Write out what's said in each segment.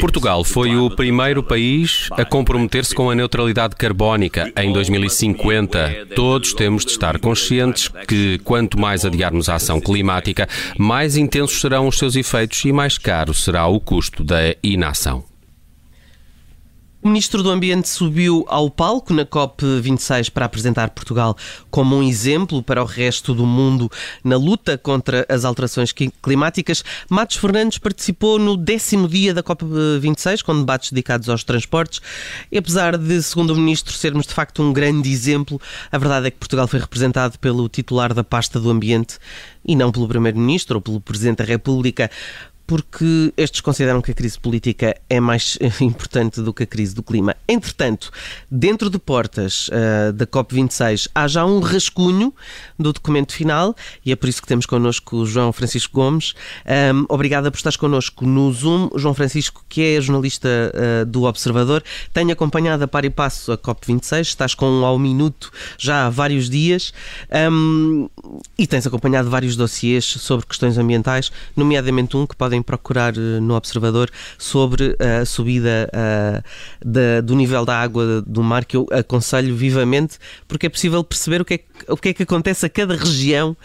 Portugal foi o primeiro país a comprometer-se com a neutralidade carbónica em 2050. Todos temos de estar conscientes que quanto mais adiarmos a ação climática, mais intensos serão os seus efeitos e mais caro será o custo da inação. O Ministro do Ambiente subiu ao palco na COP26 para apresentar Portugal como um exemplo para o resto do mundo na luta contra as alterações climáticas. Matos Fernandes participou no décimo dia da COP26, com debates dedicados aos transportes. E apesar de, segundo o Ministro, sermos de facto um grande exemplo, a verdade é que Portugal foi representado pelo titular da pasta do Ambiente e não pelo Primeiro-Ministro ou pelo Presidente da República porque estes consideram que a crise política é mais importante do que a crise do clima. Entretanto, dentro de portas uh, da COP26 há já um rascunho do documento final e é por isso que temos connosco o João Francisco Gomes. Um, obrigada por estares connosco no Zoom. João Francisco, que é jornalista uh, do Observador, tem acompanhado a par e passo a COP26, estás com um ao minuto já há vários dias um, e tens acompanhado vários dossiês sobre questões ambientais, nomeadamente um que pode podem procurar eh, no Observador sobre a subida uh, da, do nível da água do mar, que eu aconselho vivamente, porque é possível perceber o que é, o que, é que acontece a cada região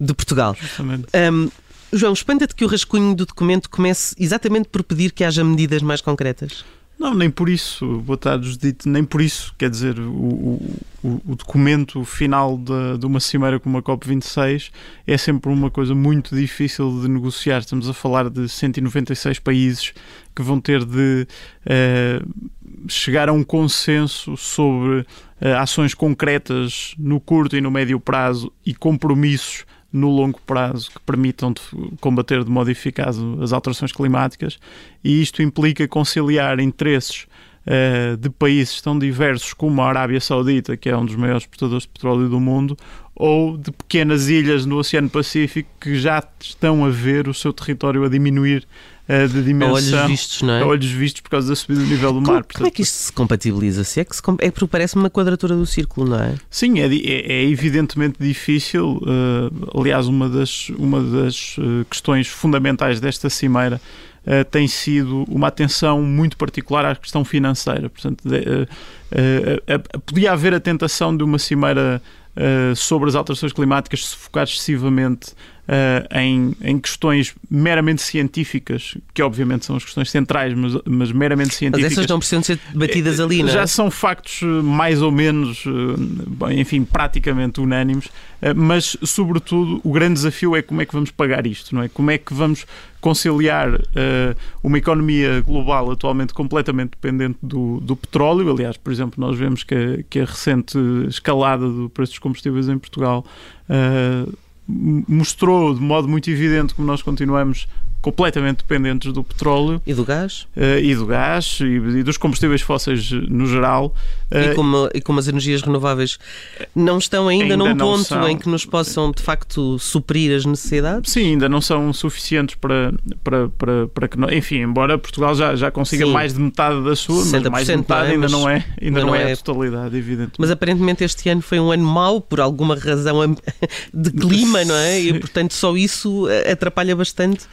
de Portugal. Um, João, espanta-te que o rascunho do documento comece exatamente por pedir que haja medidas mais concretas. Não, nem por isso, boa tarde, Judite, nem por isso. Quer dizer, o, o, o documento final de, de, uma cimeira como a COP26 é sempre uma coisa muito difícil de negociar. Estamos a falar de 196 países que vão ter de uh, chegar a um consenso sobre uh, ações concretas no curto e no médio prazo e compromissos no longo prazo que permitam combater de modo eficaz as alterações climáticas e isto implica conciliar interesses uh, de países tão diversos como a Arábia Saudita, que é um dos maiores exportadores de petróleo do mundo, ou de pequenas ilhas no Oceano Pacífico que já estão a ver o seu território a diminuir uh, de dimensão. A olhos vistos, não é? A olhos vistos por causa da subida do nível do como, mar. Portanto, como é que isto se compatibiliza? Se é que se, é porque parece uma quadratura do círculo, não é? Sim, é, é, é evidentemente difícil. Uh, aliás, uma das, uma das uh, questões fundamentais desta cimeira Uh, tem sido uma atenção muito particular à questão financeira. Portanto, de, uh, uh, podia haver a tentação de uma cimeira sobre as alterações climáticas se focar excessivamente uh, em, em questões meramente científicas, que obviamente são as questões centrais, mas, mas meramente científicas. Mas essas não precisam ser debatidas ali, não é? Já são factos eh, mais ou menos, eh, enfim, praticamente unânimes, mas sobretudo o grande desafio é como é que vamos pagar isto, não é? Como é que vamos conciliar uh, uma economia global atualmente completamente dependente do, do petróleo. Aliás, por exemplo, nós vemos que a, que a recente escalada do preço dos combustíveis em Portugal uh, mostrou de modo muito evidente como nós continuamos completamente dependentes do petróleo. E do gás? Uh, e do gás e, e, dos combustíveis fósseis no geral. Uh, e, como, e como as energias renováveis não estão ainda, ainda num ponto são, em que nos possam de facto suprir as necessidades? Sim ainda não são suficientes para para, para, para que enfim embora Portugal já, já consiga sim. mais de metade da sua mas mais de metade não é, ainda não é ainda, ainda não, não, é, a totalidade evidente mas aparentemente este ano foi um ano mau por alguma razão de clima não é? E portanto só isso atrapalha bastante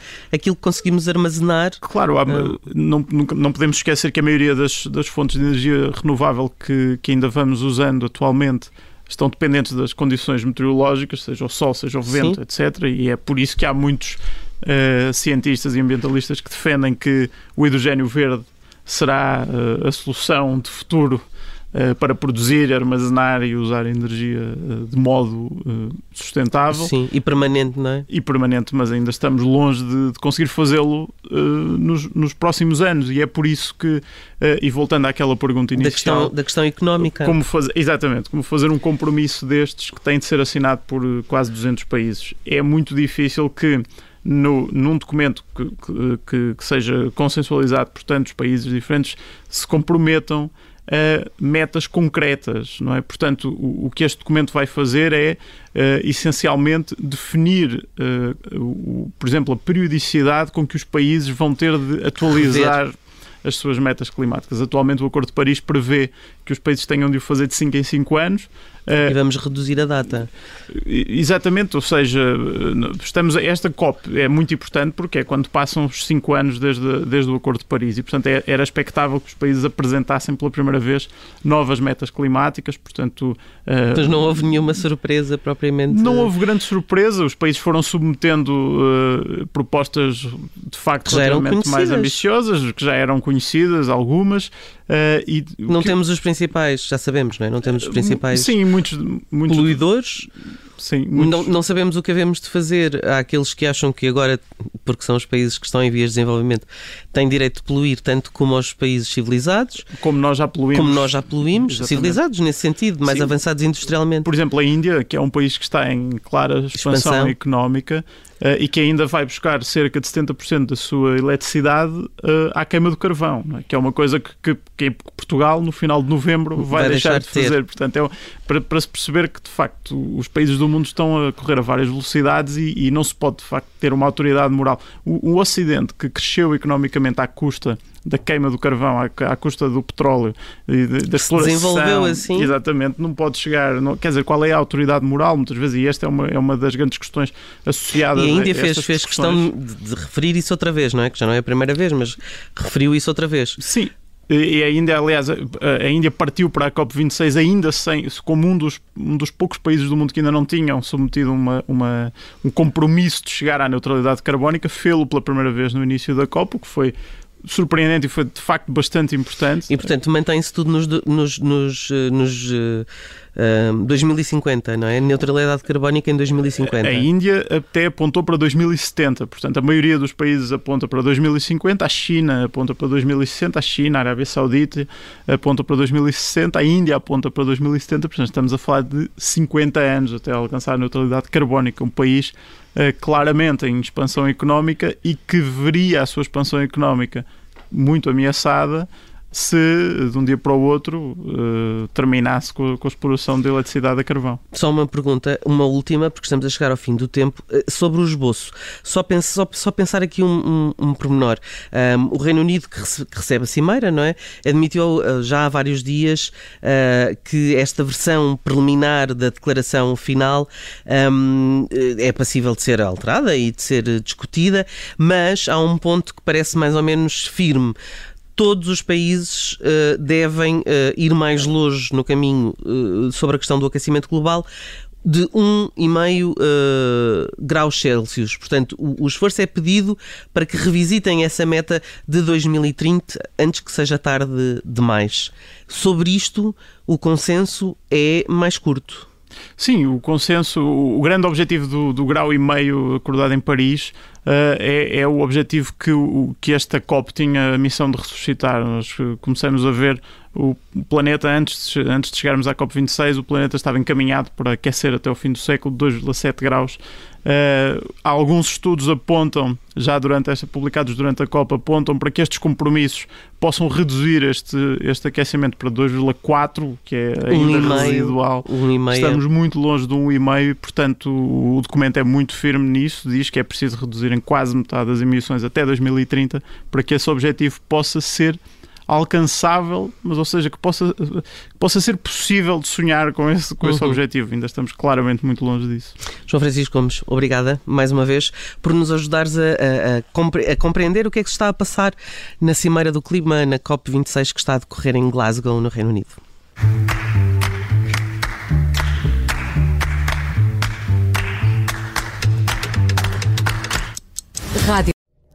aquilo que conseguimos armazenar. Claro, há, uh, não, não podemos esquecer que a maioria das, das fontes de energia renovável que, que ainda vamos usando atualmente estão dependentes das condições meteorológicas, seja o sol, seja o vento, Sim. etc. E é por isso que há muitos uh, cientistas e ambientalistas que defendem que o hidrogênio verde será uh, a solução de futuro eh, para produzir, armazenar e usar energia eh, de modo eh, sustentável. Sim, e permanente, não é? E permanente, mas ainda estamos longe de, de conseguir fazê-lo uh, nos, nos, próximos anos e é por isso que, uh, e voltando àquela pergunta inicial... Da questão, da questão económica. Como exatamente, como fazer um compromisso destes que tem de ser assinado por quase 200 países. É muito difícil que no, num documento que, que, que, seja consensualizado por tantos países diferentes se comprometam uh, metas concretas, não é? Portanto, o, o, que este documento vai fazer é, uh, essencialmente, definir, uh, o, por exemplo, a periodicidade com que os países vão ter de atualizar as suas metas climáticas. Atualmente o Acordo de Paris prevê que os países tenham de o fazer de 5 em 5 anos. E vamos reduzir a data. Exatamente, ou seja, estamos esta COP é muito importante porque é quando passam os 5 anos desde, desde o Acordo de Paris e, portanto, é, era expectável que os países apresentassem pela primeira vez novas metas climáticas, portanto... Mas não houve nenhuma surpresa propriamente? Não houve grande surpresa, os países foram submetendo uh, propostas de facto relativamente mais ambiciosas, que já eram conhecidas, algumas, Uh, e não que... temos os principais, já sabemos, não é? Não temos os principais Sim, muitos, muitos poluidores. Sim, muitos... não, não sabemos o que havemos de fazer. Há aqueles que acham que agora, porque são os países que estão em vias de desenvolvimento, têm direito de poluir tanto como os países civilizados. Como nós já poluímos. Como nós já poluímos, Exatamente. civilizados nesse sentido, mais Sim. avançados industrialmente. Por exemplo, a Índia, que é um país que está em clara expansão, expansão. económica, uh, e que ainda vai buscar cerca de 70% da sua eletricidade uh, à queima do carvão, é? que é uma coisa que, que, que, Portugal, no final de novembro, vai, vai deixar, deixar, de fazer. Ter. Portanto, é, para, para, se perceber que, de facto, os países do mundo estão a correr a várias velocidades e, e não se pode, de facto, ter uma autoridade moral. O, o Ocidente, que cresceu economicamente à custa da queima do carvão à, à custa do petróleo e da exploração. Desenvolveu assim. Exatamente, não pode chegar. Não, quer dizer, qual é a autoridade moral, muitas vezes, e esta é uma, é uma das grandes questões associadas e a Índia fez, fez questão de, de referir isso outra vez, não é? Que já não é a primeira vez, mas referiu isso outra vez. Sim, e a Índia, aliás, a Índia partiu para a COP26 ainda sem, como um dos, um dos poucos países do mundo que ainda não tinham submetido uma, uma, um compromisso de chegar à neutralidade carbónica, fê-lo pela primeira vez no início da COP, o que foi surpreendente e foi de facto bastante importante. E portanto mantém-se tudo nos, nos, nos, eh, nos uh, uh, 2050, não é? Neutralidade carbónica em 2050. A Índia até apontou para 2070, portanto a maioria dos países aponta para 2050, a China aponta para 2060, a China, a Arábia Saudita aponta para 2060, a Índia aponta para 2070, portanto estamos a falar de 50 anos até alcançar a neutralidade carbónica, um país uh, claramente em expansão económica e que veria a sua expansão económica muito ameaçada se de um dia para o outro uh, terminasse com, com, a exploração de eletricidade a carvão. Só uma pergunta, uma última, porque estamos a chegar ao fim do tempo, uh, sobre o esboço. Só, pense, só, só pensar aqui um, um, um pormenor. Um, o Reino Unido, que, rece, que, recebe a Cimeira, não é? Admitiu uh, já há vários dias que esta versão preliminar da declaração final é passível de ser alterada e de ser discutida, mas há um ponto que parece mais ou menos firme todos os países uh, devem uh, ir mais longe no caminho uh, sobre a questão do aquecimento global de 1,5 uh, graus Celsius. Portanto, o, o, esforço é pedido para que revisitem essa meta de 2030 antes que seja tarde demais. Sobre isto, o consenso é mais curto. Sim, o consenso, o grande objetivo do, do grau e meio acordado em Paris é, é, o objetivo que, o, que esta COP tinha a missão de ressuscitar. Nós começamos a ver o planeta, antes de, antes de chegarmos à COP26, o planeta estava encaminhado para aquecer até o fim do século 2,7 graus. Uh, alguns estudos apontam, já durante esta, publicados durante a COP, apontam para que estes compromissos possam reduzir este, este aquecimento para 2,4, que é ainda um residual. Um Estamos muito longe de 1,5 e, portanto, o documento é muito firme nisso, diz que é preciso reduzir em quase metade das emissões até 2030 para que esse objetivo possa ser alcançável, mas ou seja, que possa, que possa ser possível de sonhar com esse, com esse uhum. objetivo. Ainda estamos claramente muito longe disso. João Francisco Gomes, obrigada mais uma vez por nos ajudares a, a, a, compreender o que é que se está a passar na Cimeira do Clima, na COP26 que está a decorrer em Glasgow, no Reino Unido. Rádio.